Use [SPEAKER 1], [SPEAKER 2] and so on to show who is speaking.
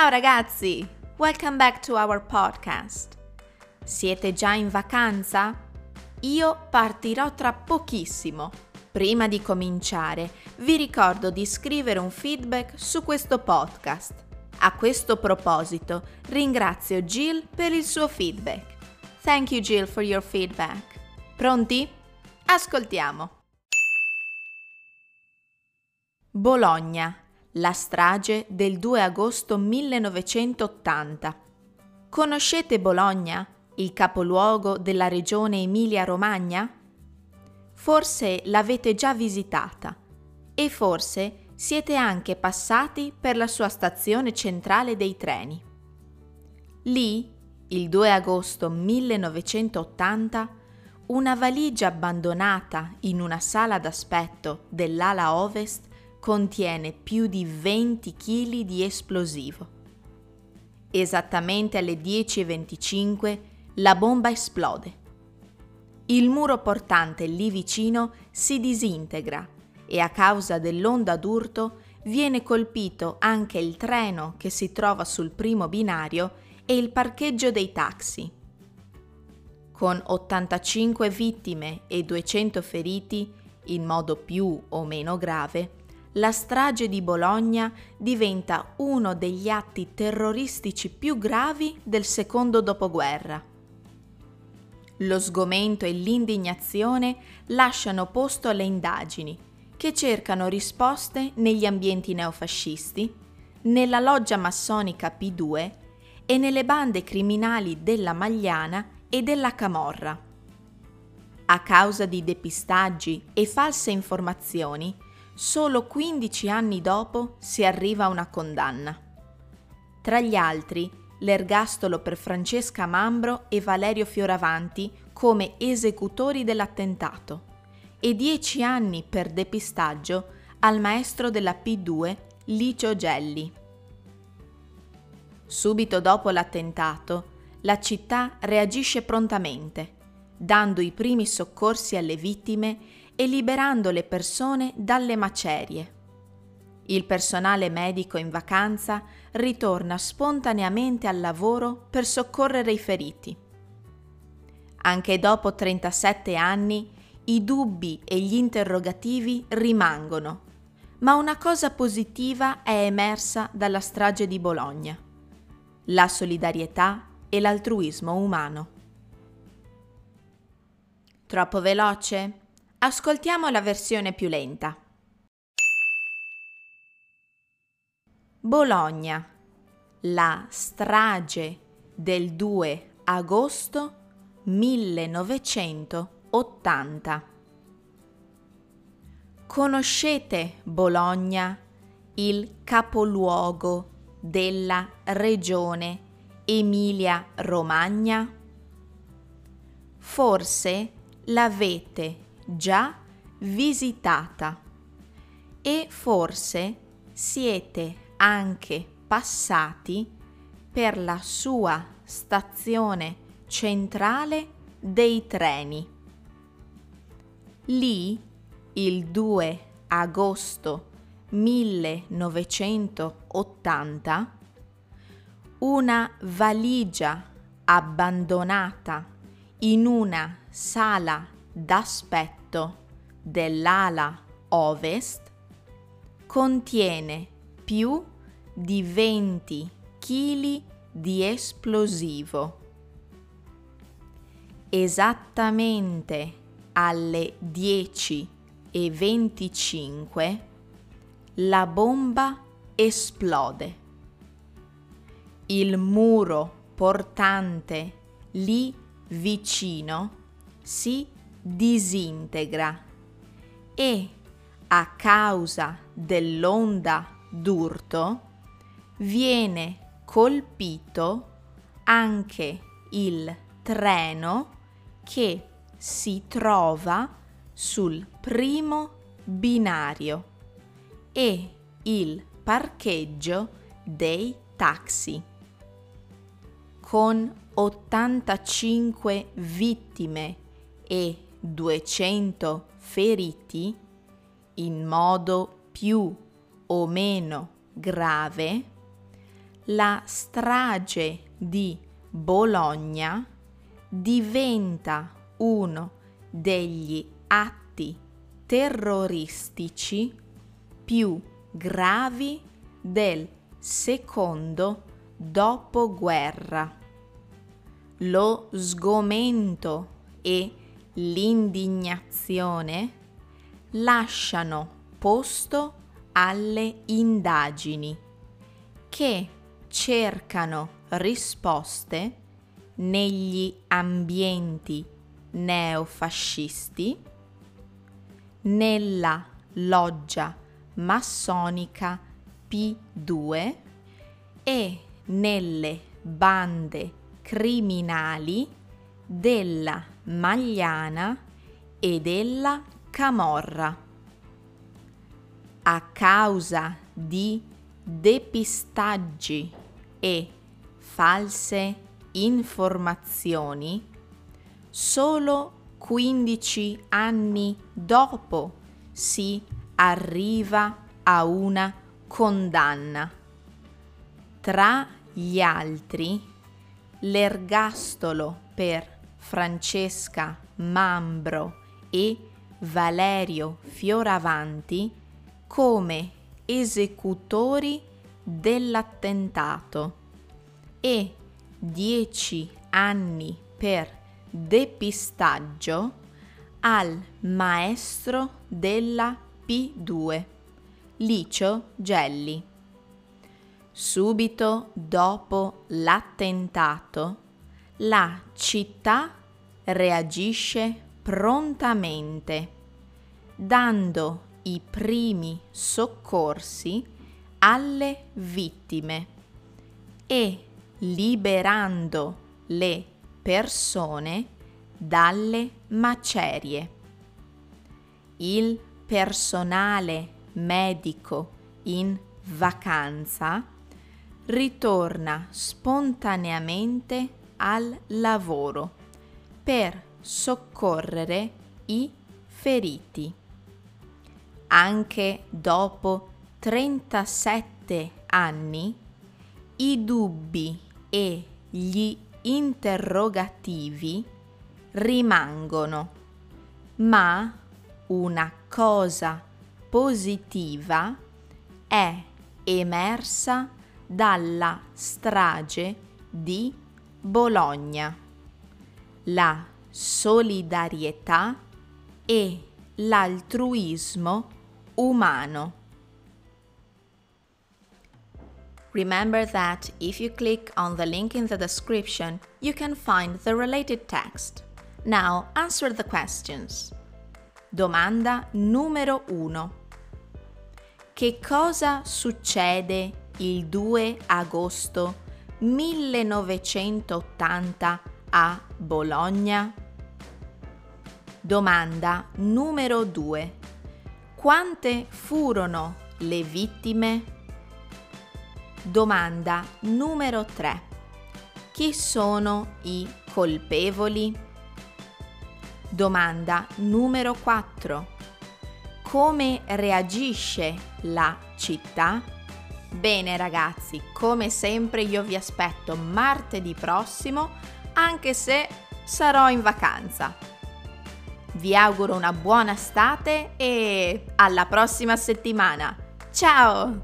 [SPEAKER 1] Ciao ragazzi! Welcome back to our podcast. Siete già in vacanza? Io partirò tra pochissimo. Prima di cominciare, vi ricordo di scrivere un feedback su questo podcast. A questo proposito, ringrazio Jill per il suo feedback. Thank you Jill for your feedback. Pronti? Ascoltiamo. Bologna, la strage del 2 agosto 1980. Conoscete Bologna, il capoluogo della regione Emilia-Romagna? Forse l'avete già visitata e forse siete anche passati per la sua stazione centrale dei treni. Lì, il 2 agosto 1980, una valigia abbandonata in una sala d'aspetto dell'ala ovest contiene più di 20 kg di esplosivo. Esattamente alle 10.25 la bomba esplode. Il muro portante lì vicino si disintegra e a causa dell'onda d'urto viene colpito anche il treno che si trova sul primo binario e il parcheggio dei taxi. Con 85 vittime e 200 feriti, in modo più o meno grave, la strage di Bologna diventa uno degli atti terroristici più gravi del secondo dopoguerra. Lo sgomento e l'indignazione lasciano posto alle indagini, che cercano risposte negli ambienti neofascisti, nella loggia massonica P2 e nelle bande criminali della Magliana e della Camorra. A causa di depistaggi e false informazioni, solo 15 anni dopo si arriva a una condanna. Tra gli altri, l'ergastolo per Francesca Mambro e Valerio Fioravanti come esecutori dell'attentato e 10 anni per depistaggio al maestro della P2 Licio Gelli. Subito dopo l'attentato, la città reagisce prontamente, dando i primi soccorsi alle vittime e liberando le persone dalle macerie. Il personale medico in vacanza ritorna spontaneamente al lavoro per soccorrere i feriti. Anche dopo 37 anni i dubbi e gli interrogativi rimangono, ma una cosa positiva è emersa dalla strage di Bologna. La solidarietà e l'altruismo umano. Troppo veloce? Ascoltiamo la versione più lenta. Bologna, la strage del 2 agosto 1980. Conoscete Bologna, il capoluogo della regione Emilia-Romagna? Forse l'avete già visitata e forse siete anche passati per la sua stazione centrale dei treni. Lì, il 2 agosto 1980, una valigia abbandonata in una sala d'aspetto dell'ala ovest contiene più di 20 kg di esplosivo. Esattamente alle 10 e 25 la bomba esplode. Il muro portante lì vicino si disintegra e a causa dell'onda d'urto viene colpito anche il treno che si trova sul primo binario e il parcheggio dei taxi. Con 85 vittime e 200 feriti in modo più o meno grave, la strage di Bologna diventa uno degli atti terroristici più gravi del secondo dopoguerra. Lo sgomento e l'indignazione lasciano posto alle indagini che cercano risposte negli ambienti neofascisti, nella loggia massonica P2 e nelle bande criminali della Magliana e della Camorra. A causa di depistaggi e false informazioni, solo 15 anni dopo si arriva a una condanna. Tra gli altri, l'ergastolo per Francesca Mambro e Valerio Fioravanti come esecutori dell'attentato e 10 anni per depistaggio al maestro della P2, Licio Gelli. Subito dopo l'attentato, la città reagisce prontamente, dando i primi soccorsi alle vittime e liberando le persone dalle macerie. Il personale medico in vacanza ritorna spontaneamente al lavoro per soccorrere i feriti. Anche dopo 37 anni i dubbi e gli interrogativi rimangono, ma una cosa positiva è emersa dalla strage di Bologna. La solidarietà e l'altruismo umano. Remember that if you click on the link in the description, you can find the related text. Now answer the questions. Domanda numero 1. Che cosa succede il 2 agosto 1980 a Bologna? Domanda numero 2. Quante furono le vittime? Domanda numero 3. Chi sono i colpevoli? Domanda numero 4. Come reagisce la città? Bene ragazzi, come sempre io vi aspetto martedì prossimo, anche se sarò in vacanza. Vi auguro una buona estate e alla prossima settimana. Ciao!